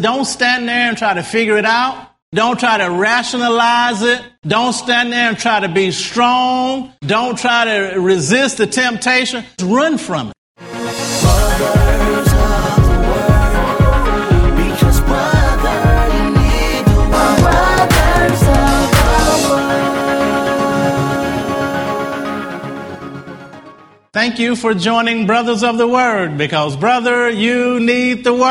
Don't stand there and try to figure it out. Don't try to rationalize it. Don't stand there and try to be strong. Don't try to resist the temptation. Run from it. Thank you for joining Brothers of the Word because, brother, you need the Word.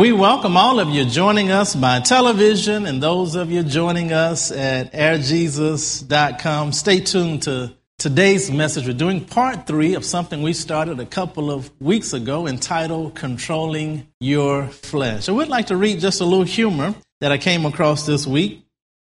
We welcome all of you joining us by television and those of you joining us at airjesus.com. Stay tuned to today's message. We're doing part three of something we started a couple of weeks ago entitled Controlling Your Flesh. I would like to read just a little humor that I came across this week.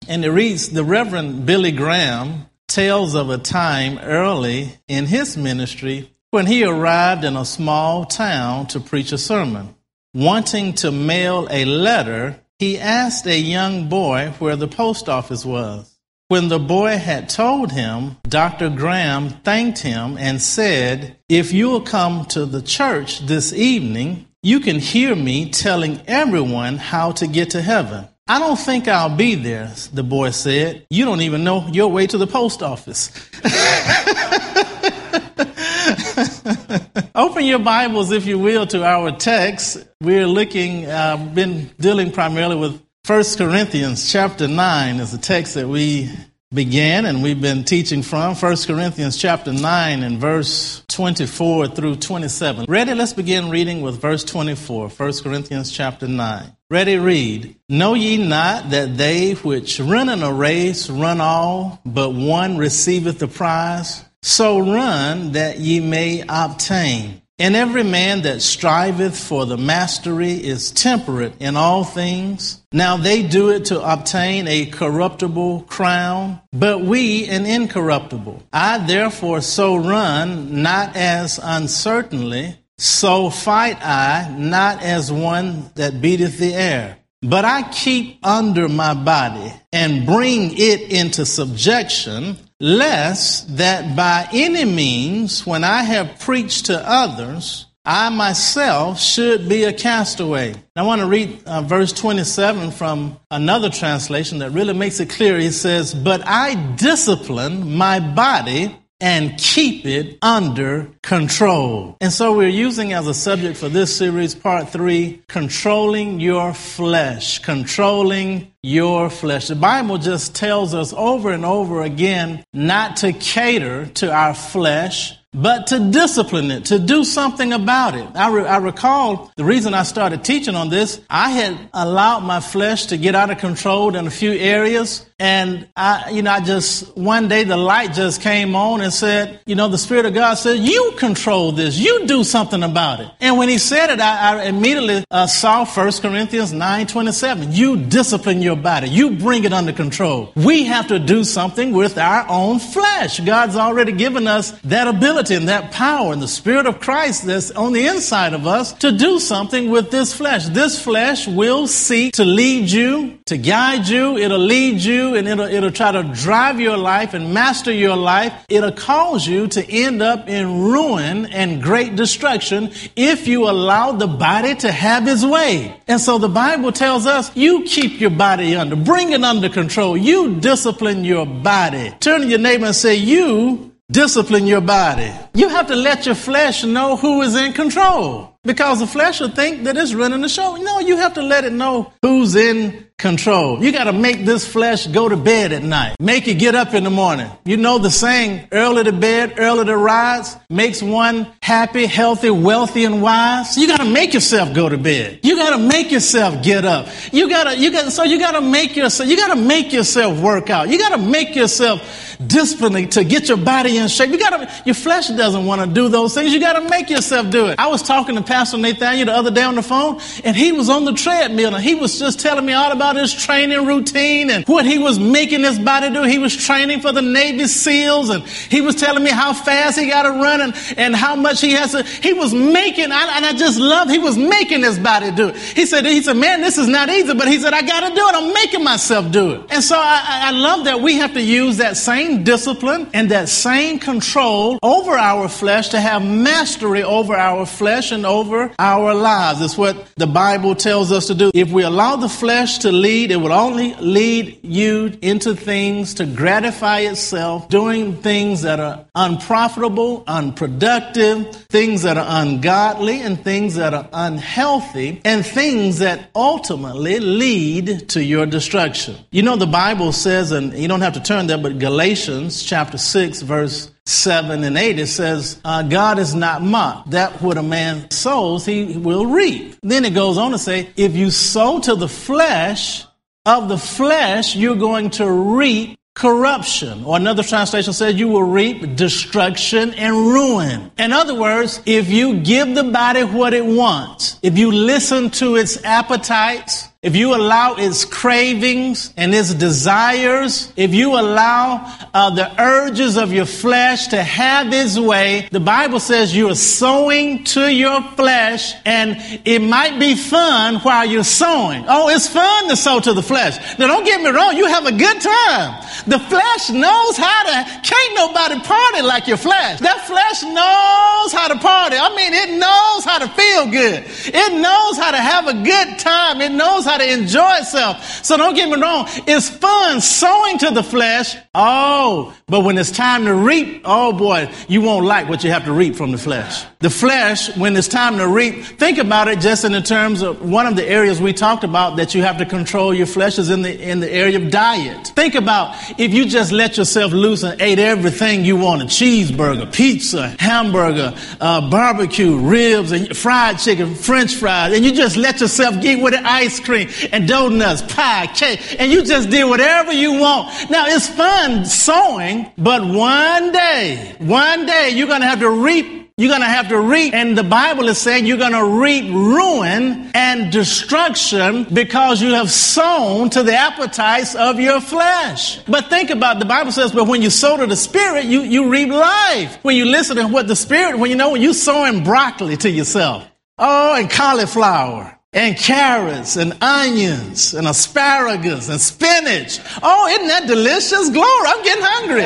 And it reads The Reverend Billy Graham tells of a time early in his ministry when he arrived in a small town to preach a sermon. Wanting to mail a letter, he asked a young boy where the post office was. When the boy had told him, Dr. Graham thanked him and said, If you'll come to the church this evening, you can hear me telling everyone how to get to heaven. I don't think I'll be there, the boy said. You don't even know your way to the post office. Open your Bibles, if you will, to our text. We're looking, uh, been dealing primarily with 1 Corinthians chapter 9 is the text that we began and we've been teaching from 1 Corinthians chapter 9 and verse 24 through 27. Ready? Let's begin reading with verse 24. 1 Corinthians chapter 9. Ready, read. Know ye not that they which run in a race run all, but one receiveth the prize? So run that ye may obtain. And every man that striveth for the mastery is temperate in all things. Now they do it to obtain a corruptible crown, but we an incorruptible. I therefore so run, not as uncertainly, so fight I, not as one that beateth the air. But I keep under my body and bring it into subjection, lest that by any means, when I have preached to others, I myself should be a castaway. I want to read uh, verse 27 from another translation that really makes it clear. He says, But I discipline my body and keep it under control. And so we're using as a subject for this series, part three, controlling your flesh, controlling your flesh. The Bible just tells us over and over again not to cater to our flesh, but to discipline it, to do something about it. I, re- I, recall the reason I started teaching on this, I had allowed my flesh to get out of control in a few areas. And I, you know, I just, one day the light just came on and said, you know, the Spirit of God said, you control this. You do something about it. And when he said it, I, I immediately uh, saw 1 Corinthians 9 27. You discipline your body. You bring it under control. We have to do something with our own flesh. God's already given us that ability and that power and the Spirit of Christ that's on the inside of us to do something with this flesh. This flesh will seek to lead you, to guide you. It'll lead you and it'll, it'll try to drive your life and master your life. It'll cause you to end up in ruin and great destruction if you allow the body to have its way. And so the Bible tells us you keep your body under, bring it under control. You discipline your body. Turn to your neighbor and say, you discipline your body. You have to let your flesh know who is in control. Because the flesh will think that it's running the show. No, you have to let it know who's in control. You got to make this flesh go to bed at night. Make it get up in the morning. You know the saying, early to bed, early to rise makes one happy, healthy, wealthy, and wise. You got to make yourself go to bed. You got to make yourself get up. You got to, you got, so you got to make yourself, you got to make yourself work out. You got to make yourself disciplined to get your body in shape. You got to, your flesh doesn't want to do those things. You got to make yourself do it. I was talking to Pastor Nathaniel the other day on the phone, and he was on the treadmill, and he was just telling me all about his training routine and what he was making his body do. He was training for the Navy SEALs, and he was telling me how fast he got to run and, and how much he has to. He was making, and I just love. He was making his body do it. He said, he said, man, this is not easy, but he said, I got to do it. I'm making myself do it. And so I, I love that we have to use that same discipline and that same control over our flesh to have mastery over our flesh and over our lives. It's what the Bible tells us to do. If we allow the flesh to lead, it will only lead you into things to gratify itself, doing things that are unprofitable, unproductive, things that are ungodly, and things that are unhealthy, and things that ultimately lead to your destruction. You know, the Bible says, and you don't have to turn there, but Galatians chapter 6, verse 7 and 8, it says, uh, God is not mocked. That what a man sows, he will reap. Then it goes on to say, if you sow to the flesh, of the flesh, you're going to reap corruption. Or another translation says you will reap destruction and ruin. In other words, if you give the body what it wants, if you listen to its appetites, if you allow its cravings and its desires, if you allow uh, the urges of your flesh to have its way, the Bible says you are sowing to your flesh and it might be fun while you're sowing. Oh, it's fun to sow to the flesh. Now don't get me wrong, you have a good time. The flesh knows how to, can't nobody party like your flesh. That flesh knows how to party. I mean, it knows how to feel good. It knows how to have a good time. It knows how to enjoy itself. So don't get me wrong. It's fun sowing to the flesh. Oh, but when it's time to reap, oh boy, you won't like what you have to reap from the flesh. The flesh, when it's time to reap, think about it just in the terms of one of the areas we talked about that you have to control your flesh is in the, in the area of diet. Think about if you just let yourself loose and ate everything you wanted, cheeseburger, pizza, hamburger, uh, barbecue, ribs, and fried chicken, french fries, and you just let yourself get with the ice cream and donuts, pie, cake, and you just did whatever you want. Now it's fun sowing, but one day, one day you're going to have to reap you're going to have to reap, and the Bible is saying you're going to reap ruin and destruction because you have sown to the appetites of your flesh. But think about it. the Bible says, but when you sow to the Spirit, you, you reap life. When you listen to what the Spirit, when you know, when you're sowing broccoli to yourself, oh, and cauliflower, and carrots and onions and asparagus and spinach. Oh, isn't that delicious? Glory, I'm getting hungry.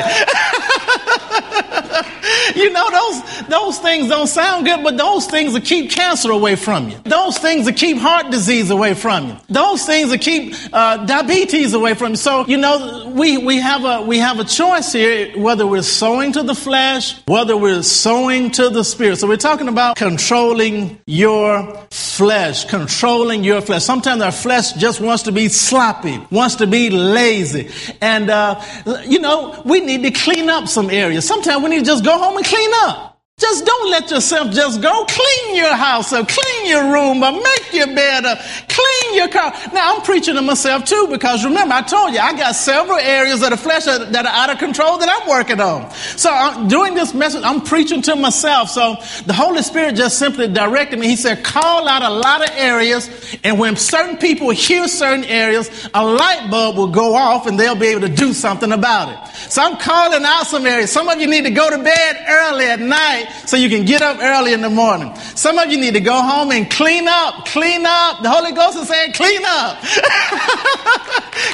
you know, those, those things don't sound good, but those things will keep cancer away from you. Those things will keep heart disease away from you. Those things will keep uh, diabetes away from you. So, you know, we, we, have a, we have a choice here whether we're sowing to the flesh, whether we're sowing to the spirit. So we're talking about controlling your flesh, controlling your flesh. Sometimes our flesh just wants to be sloppy, wants to be lazy. And, uh, you know, we need to clean up some areas. Sometimes we need to just go home and clean up. Just don't let yourself just go. Clean your house up, clean your room up, make your bed up, clean your car. Now I'm preaching to myself too because remember I told you I got several areas of the flesh that are out of control that I'm working on. So I'm doing this message, I'm preaching to myself. So the Holy Spirit just simply directed me. He said, call out a lot of areas and when certain people hear certain areas, a light bulb will go off and they'll be able to do something about it. So I'm calling out some areas. Some of you need to go to bed early at night so you can get up early in the morning. Some of you need to go home and clean up, clean up. The Holy Ghost is saying, clean up.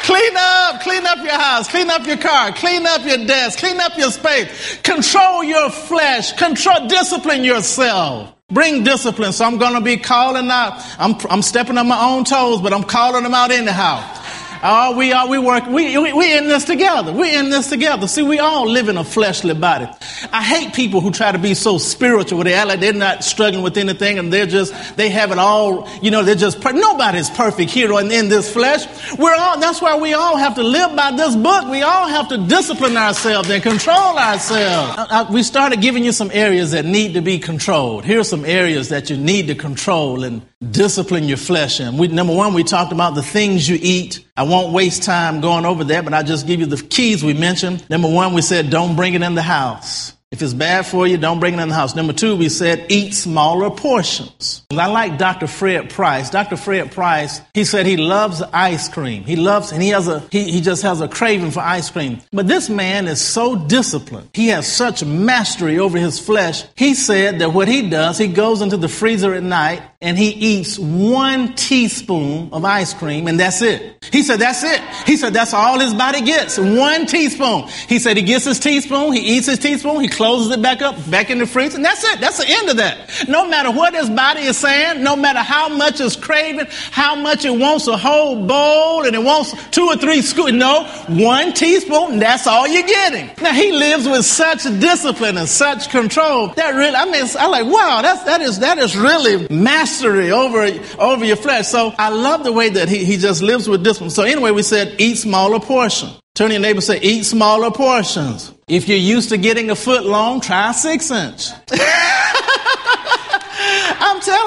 clean up, clean up your house, clean up your car, clean up your desk, clean up your space. Control your flesh, control, discipline yourself. Bring discipline. So I'm going to be calling out. I'm, I'm stepping on my own toes, but I'm calling them out anyhow. Oh, we are, we work, we, we, we in this together. We in this together. See, we all live in a fleshly body. I hate people who try to be so spiritual with they act like they're not struggling with anything and they're just, they have it all, you know, they're just, per- nobody's perfect here in, in this flesh. We're all, that's why we all have to live by this book. We all have to discipline ourselves and control ourselves. I, I, we started giving you some areas that need to be controlled. Here are some areas that you need to control and discipline your flesh in. We, number one, we talked about the things you eat. I won't waste time going over that, but I'll just give you the keys we mentioned. Number one, we said don't bring it in the house. If it's bad for you, don't bring it in the house. Number two, we said eat smaller portions. And I like Dr. Fred Price. Dr. Fred Price, he said he loves ice cream. He loves, and he has a, he, he just has a craving for ice cream. But this man is so disciplined. He has such mastery over his flesh. He said that what he does, he goes into the freezer at night and he eats one teaspoon of ice cream and that's it. He said, that's it. He said, that's all his body gets. One teaspoon. He said, he gets his teaspoon, he eats his teaspoon, he closes it back up, back in the freezer, and that's it. That's the end of that. No matter what his body is saying, no matter how much it's craving, how much it wants a whole bowl and it wants two or three scoops. No, one teaspoon, and that's all you're getting. Now he lives with such discipline and such control. That really, I mean, I'm like, wow, that's, that is, that is really mastery over, over your flesh. So I love the way that he, he just lives with discipline. So anyway, we said eat smaller portion. Turn your neighbor say, eat smaller portions. If you're used to getting a foot long, try six inch.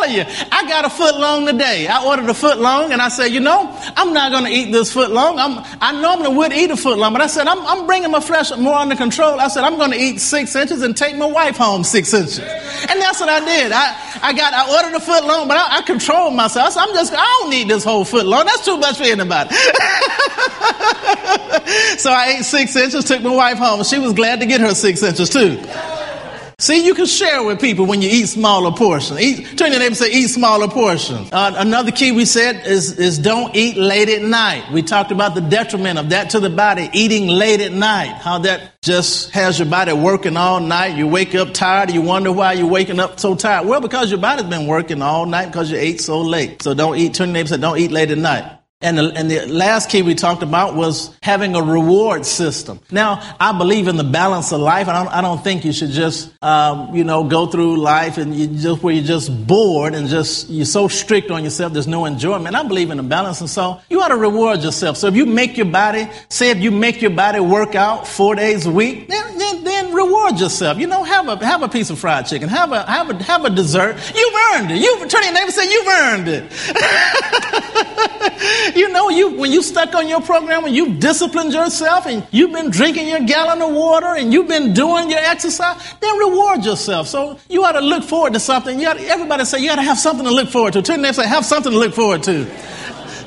You, I got a foot long today. I ordered a foot long and I said, you know, I'm not going to eat this foot long. I'm, I normally would eat a foot long, but I said, I'm, I'm bringing my flesh more under control. I said, I'm going to eat six inches and take my wife home six inches. And that's what I did. I, I got, I ordered a foot long, but I, I controlled myself. I said, I'm just, I don't need this whole foot long. That's too much for anybody. so I ate six inches, took my wife home. She was glad to get her six inches too. See, you can share with people when you eat smaller portions. Eat, turn your neighbor and say, eat smaller portions. Uh, another key we said is, is don't eat late at night. We talked about the detriment of that to the body, eating late at night, how that just has your body working all night. You wake up tired. You wonder why you're waking up so tired. Well, because your body's been working all night because you ate so late. So don't eat, turn your neighbor and say, don't eat late at night. And the, and the last key we talked about was having a reward system. Now, I believe in the balance of life. I don't, I don't think you should just, um, you know, go through life and you just where you're just bored and just you're so strict on yourself. There's no enjoyment. I believe in the balance, and so you ought to reward yourself. So if you make your body, say if you make your body work out four days a week, then, then, then reward yourself. You know, have a have a piece of fried chicken, have a have a have a dessert. You've earned it. You've turn your neighbor and say you've earned it. you know, you when you stuck on your program and you've disciplined yourself and you've been drinking your gallon of water and you've been doing your exercise, then reward yourself. So you ought to look forward to something. You ought to, everybody say you ought to have something to look forward to. Turn them say have something to look forward to.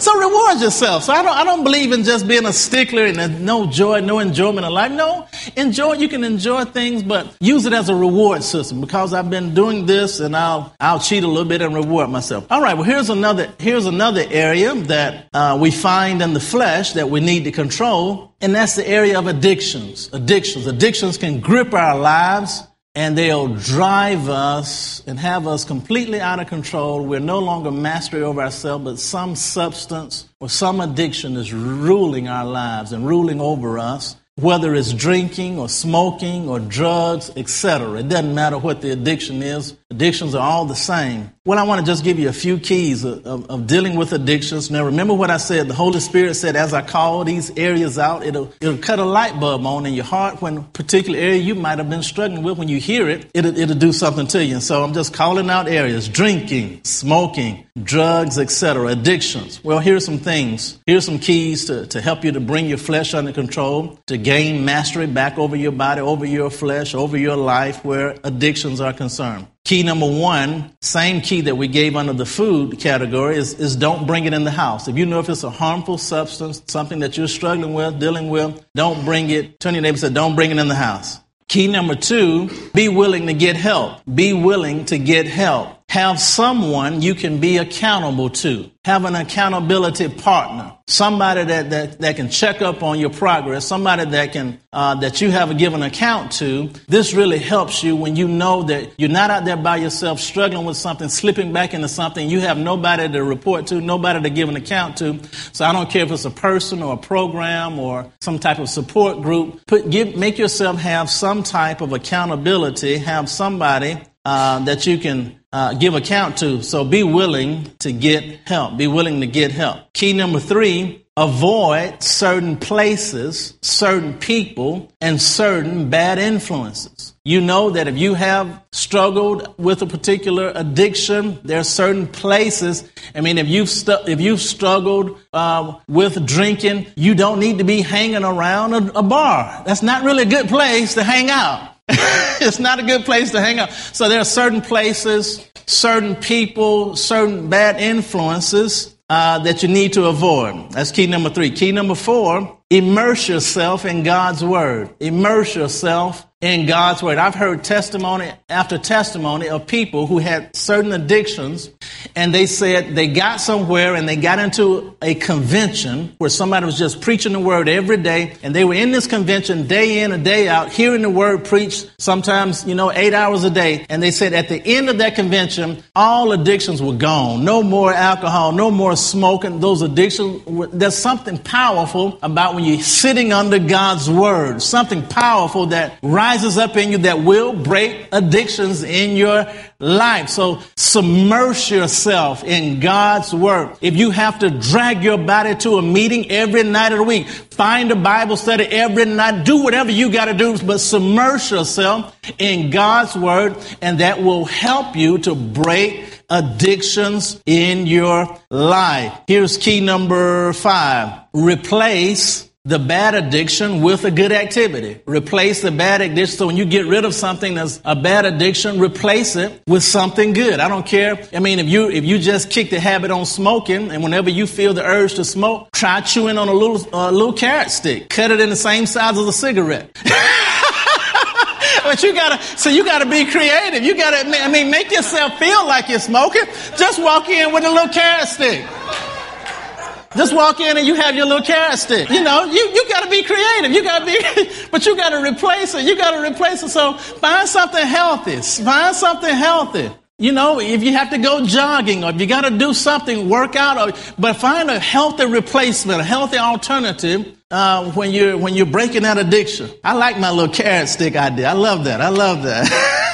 So reward yourself. So I don't, I don't believe in just being a stickler and no joy, no enjoyment of life. No, enjoy. You can enjoy things, but use it as a reward system because I've been doing this and I'll, I'll cheat a little bit and reward myself. All right. Well, here's another, here's another area that uh, we find in the flesh that we need to control. And that's the area of addictions. Addictions. Addictions can grip our lives and they'll drive us and have us completely out of control. We're no longer mastery over ourselves, but some substance or some addiction is ruling our lives and ruling over us whether it's drinking or smoking or drugs, etc. It doesn't matter what the addiction is. Addictions are all the same. Well, I want to just give you a few keys of, of, of, dealing with addictions. Now, remember what I said. The Holy Spirit said, as I call these areas out, it'll, it'll cut a light bulb on in your heart when a particular area you might have been struggling with. When you hear it, it'll, it'll do something to you. And so I'm just calling out areas, drinking, smoking, drugs, etc., addictions. Well, here's some things. Here's some keys to, to help you to bring your flesh under control, to gain mastery back over your body, over your flesh, over your life where addictions are concerned. Key number one, same key that we gave under the food category, is, is don't bring it in the house. If you know if it's a harmful substance, something that you're struggling with, dealing with, don't bring it. Turn your neighbor and say, don't bring it in the house. Key number two, be willing to get help. Be willing to get help. Have someone you can be accountable to. Have an accountability partner. Somebody that, that, that can check up on your progress. Somebody that can, uh, that you have a given account to. This really helps you when you know that you're not out there by yourself struggling with something, slipping back into something. You have nobody to report to, nobody to give an account to. So I don't care if it's a person or a program or some type of support group. Put, give, make yourself have some type of accountability. Have somebody uh, that you can uh, give account to. So be willing to get help. Be willing to get help. Key number three, avoid certain places, certain people, and certain bad influences. You know that if you have struggled with a particular addiction, there are certain places. I mean, if you've stu- if you've struggled uh, with drinking, you don't need to be hanging around a, a bar. That's not really a good place to hang out. it's not a good place to hang out. So there are certain places, certain people, certain bad influences uh, that you need to avoid. That's key number three. Key number four, immerse yourself in God's word. Immerse yourself in God's word. I've heard testimony after testimony of people who had certain addictions, and they said they got somewhere and they got into a convention where somebody was just preaching the word every day, and they were in this convention day in and day out, hearing the word preached, sometimes, you know, eight hours a day. And they said at the end of that convention, all addictions were gone. No more alcohol, no more smoking. Those addictions, there's something powerful about when you're sitting under God's word, something powerful that rises up in you that will break addictions in your life. So submerge yourself in God's word. If you have to drag your body to a meeting every night of the week, find a Bible study every night, do whatever you got to do, but submerge yourself in God's word and that will help you to break addictions in your life. Here's key number five. Replace the bad addiction with a good activity. Replace the bad addiction. So when you get rid of something that's a bad addiction, replace it with something good. I don't care. I mean, if you, if you just kick the habit on smoking and whenever you feel the urge to smoke, try chewing on a little, uh, little carrot stick. Cut it in the same size as a cigarette. but you gotta, so you gotta be creative. You gotta, I mean, make yourself feel like you're smoking. Just walk in with a little carrot stick. Just walk in and you have your little carrot stick. You know, you, you gotta be creative. You gotta be, but you gotta replace it. You gotta replace it. So find something healthy. Find something healthy. You know, if you have to go jogging or if you got to do something, work out, or, but find a healthy replacement, a healthy alternative uh, when you're when you're breaking that addiction. I like my little carrot stick idea. I love that. I love that.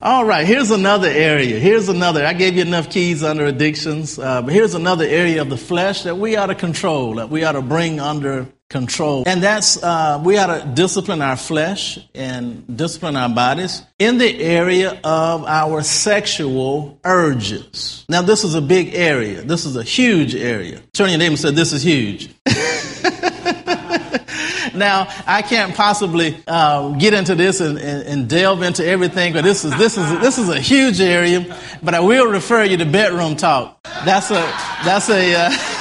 All right, here's another area. Here's another. I gave you enough keys under addictions, uh, but here's another area of the flesh that we ought to control, that we ought to bring under control. And that's, uh, we ought to discipline our flesh and discipline our bodies in the area of our sexual urges. Now, this is a big area. This is a huge area. Turn your neighbor and say, This is huge. Now, I can't possibly uh, get into this and, and, and, delve into everything, but this is this is this is a huge area. But I will refer you to bedroom talk. That's a that's a. Uh,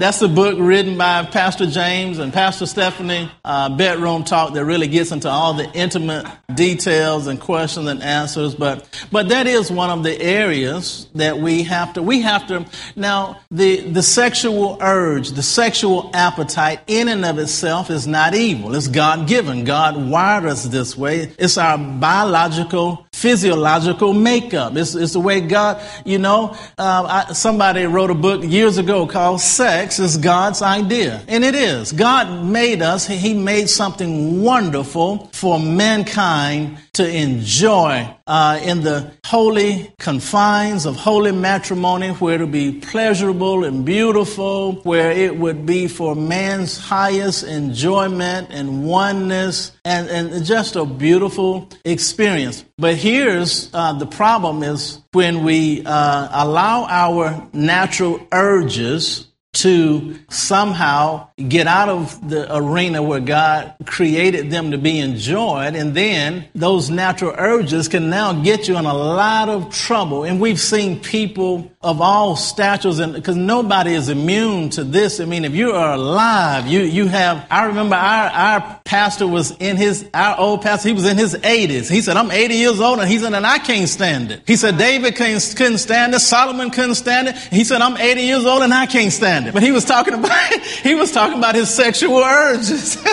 That's a book written by Pastor James and Pastor Stephanie, uh, Bedroom Talk, that really gets into all the intimate details and questions and answers. But, but that is one of the areas that we have to, we have to, now, the, the sexual urge, the sexual appetite in and of itself is not evil. It's God given. God wired us this way. It's our biological physiological makeup. It's, it's the way God, you know, uh, I, somebody wrote a book years ago called Sex is God's Idea. And it is. God made us, He made something wonderful for mankind to enjoy uh, in the holy confines of holy matrimony, where it would be pleasurable and beautiful, where it would be for man's highest enjoyment and oneness, and, and just a beautiful experience. But here's uh, the problem is when we uh, allow our natural urges to somehow get out of the arena where God created them to be enjoyed. And then those natural urges can now get you in a lot of trouble. And we've seen people of all statures and because nobody is immune to this. I mean, if you are alive, you, you have, I remember our, our pastor was in his, our old pastor, he was in his eighties. He said, I'm 80 years old and he said, and I can't stand it. He said, David couldn't, couldn't stand it. Solomon couldn't stand it. He said, I'm 80 years old and I can't stand it. But he was talking about, he was talking about his sexual urges.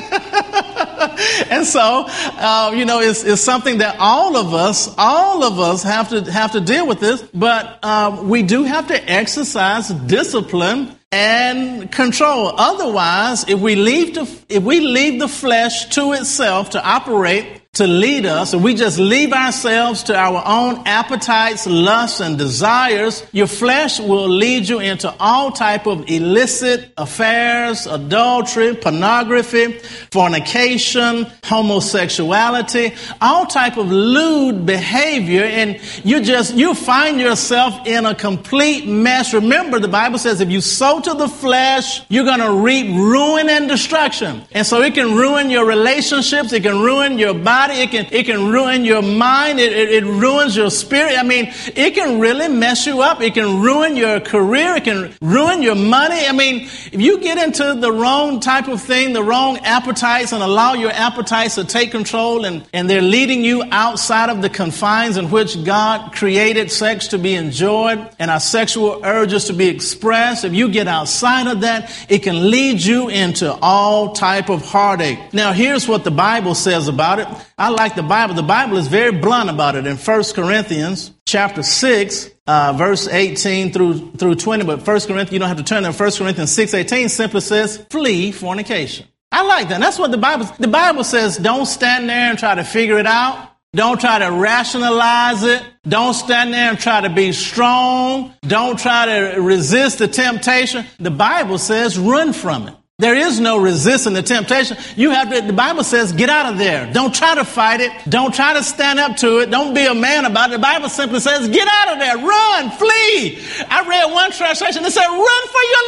and so, uh, you know, it's, it's something that all of us, all of us have to, have to deal with this, but, uh, we do have to exercise discipline and control. Otherwise, if we leave the, if we leave the flesh to itself to operate, to lead us, and we just leave ourselves to our own appetites, lusts, and desires, your flesh will lead you into all type of illicit affairs, adultery, pornography, fornication, homosexuality, all type of lewd behavior, and you just you find yourself in a complete mess. Remember, the Bible says if you sow to the flesh, you're gonna reap ruin and destruction. And so it can ruin your relationships, it can ruin your body body. It can, it can ruin your mind. It, it, it ruins your spirit. I mean, it can really mess you up. It can ruin your career. It can ruin your money. I mean, if you get into the wrong type of thing, the wrong appetites and allow your appetites to take control and, and they're leading you outside of the confines in which God created sex to be enjoyed and our sexual urges to be expressed. If you get outside of that, it can lead you into all type of heartache. Now, here's what the Bible says about it. I like the Bible. The Bible is very blunt about it. In 1 Corinthians chapter 6, uh, verse 18 through, through 20, but 1 Corinthians, you don't have to turn to 1 Corinthians 6, 18 simply says, flee fornication. I like that. That's what the Bible, the Bible says, don't stand there and try to figure it out. Don't try to rationalize it. Don't stand there and try to be strong. Don't try to resist the temptation. The Bible says run from it. There is no resisting the temptation. You have to, the Bible says, get out of there. Don't try to fight it. Don't try to stand up to it. Don't be a man about it. The Bible simply says, get out of there. Run, flee. I read one translation that said, run for your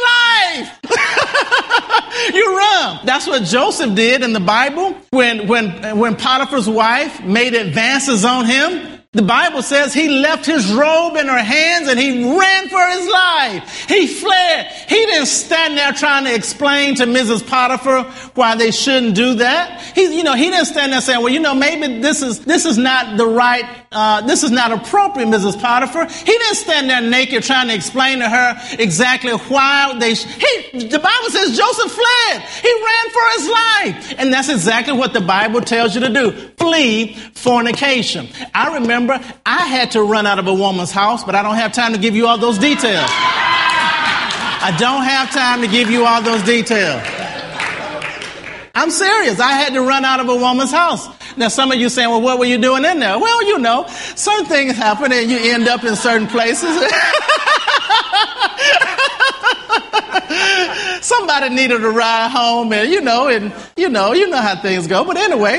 life. you run. That's what Joseph did in the Bible when, when, when Potiphar's wife made advances on him. The Bible says he left his robe in her hands and he ran for his life. He fled. He didn't stand there trying to explain to Mrs. Potiphar why they shouldn't do that. He, you know, he didn't stand there saying, well, you know, maybe this is, this is not the right, uh, this is not appropriate, Mrs. Potiphar. He didn't stand there naked trying to explain to her exactly why they, sh- he, the Bible says Joseph fled. He ran for his life. And that's exactly what the Bible tells you to do. Flee fornication. I remember remember, I had to run out of a woman's house, but I don't have time to give you all those details. I don't have time to give you all those details. I'm serious. I had to run out of a woman's house. Now, some of you saying, well, what were you doing in there? Well, you know, certain things happen and you end up in certain places. Somebody needed a ride home and, you know, and, you know, you know how things go. But anyway,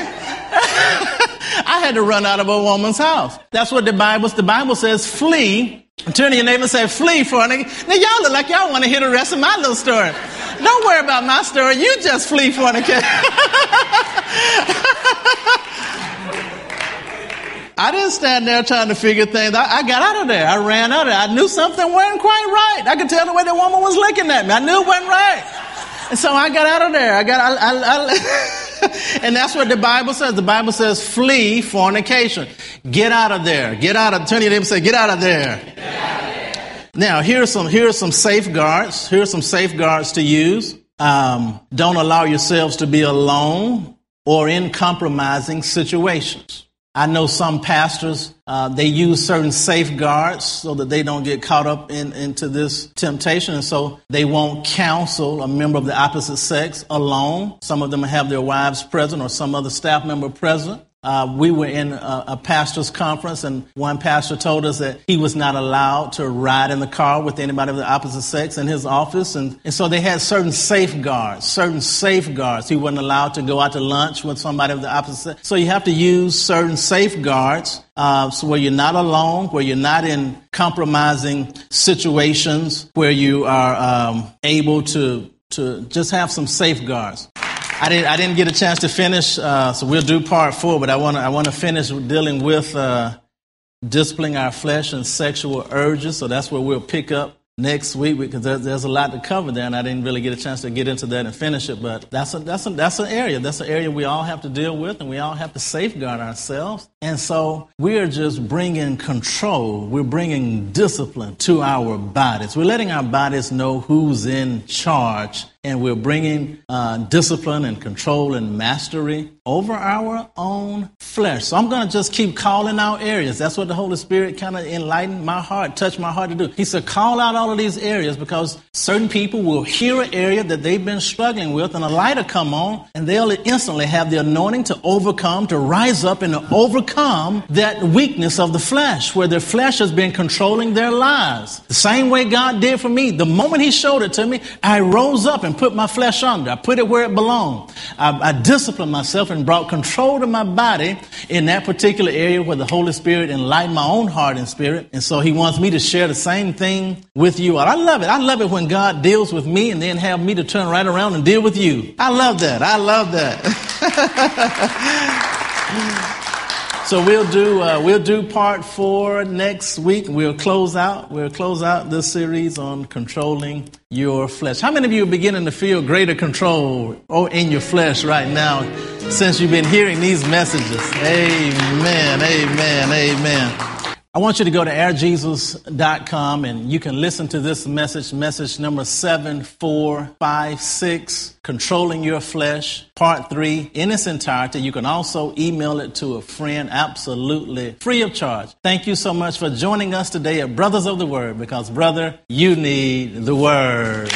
I had to run out of a woman's house. That's what the Bible, the Bible says, flee. Turn to your neighbor and say, flee for it. Now y'all look like y'all want to hear the rest of my little story. Don't worry about my story. You just flee fornication. I didn't stand there trying to figure things out. I got out of there. I ran out of there. I knew something wasn't quite right. I could tell the way the woman was looking at me. I knew it wasn't right. And so I got out of there. I got, I, I, I and that's what the Bible says. The Bible says, flee fornication. Get out of there. Get out of, turn your neighbor and say, get out of there. Out of there. Now, here are some, here are some safeguards. Here are some safeguards to use. Um, don't allow yourselves to be alone or in compromising situations. I know some pastors, uh, they use certain safeguards so that they don't get caught up in, into this temptation. And so they won't counsel a member of the opposite sex alone. Some of them have their wives present or some other staff member present. Uh, we were in a, a, pastor's conference, and one pastor told us that he was not allowed to ride in the car with anybody of the opposite sex in his office. And, and so they had certain safeguards, certain safeguards. He wasn't allowed to go out to lunch with somebody of the opposite sex. So you have to use certain safeguards uh, so where you're not alone, where you're not in compromising situations, where you are um, able to to just have some safeguards. I didn't, I didn't get a chance to finish, uh, so we'll do part four, but I want to I wanna finish dealing with uh, disciplining our flesh and sexual urges, so that's where we'll pick up next week because there's a lot to cover there, and I didn't really get a chance to get into that and finish it. But that's a, that's a, that's an area. That's an area we all have to deal with, and we all have to safeguard ourselves. And so we are just bringing control. We're bringing discipline to our bodies. We're letting our bodies know who's in charge and we're bringing uh, discipline and control and mastery over our own flesh. So I'm going to just keep calling out areas. That's what the Holy Spirit kind of enlightened my heart, touched my heart to do. He said, call out all of these areas because certain people will hear an area that they've been struggling with and a light will come on and they'll instantly have the anointing to overcome, to rise up and to overcome that weakness of the flesh where their flesh has been controlling their lives. The same way God did for me. The moment He showed it to me, I rose up and and put my flesh under. I put it where it belonged. I, I disciplined myself and brought control to my body in that particular area where the Holy Spirit enlightened my own heart and spirit. And so he wants me to share the same thing with you. I love it. I love it when God deals with me and then have me to turn right around and deal with you. I love that. I love that. So we'll do uh, we'll do part four next week. We'll close out we'll close out this series on controlling your flesh. How many of you are beginning to feel greater control in your flesh right now since you've been hearing these messages? Amen. Amen. Amen. I want you to go to airjesus.com and you can listen to this message, message number 7456, Controlling Your Flesh, part three, in its entirety. You can also email it to a friend absolutely free of charge. Thank you so much for joining us today at Brothers of the Word because, brother, you need the Word.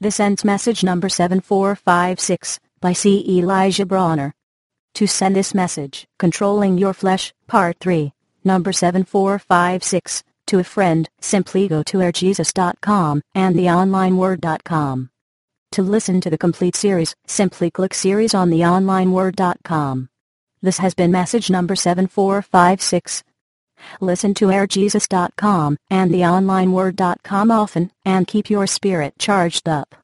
This ends message number 7456 by C. Elijah Bronner. To send this message, Controlling Your Flesh, Part 3, number 7456, to a friend, simply go to airjesus.com and theonlineword.com. To listen to the complete series, simply click Series on theonlineword.com. This has been message number 7456. Listen to airjesus.com and theonlineword.com often, and keep your spirit charged up.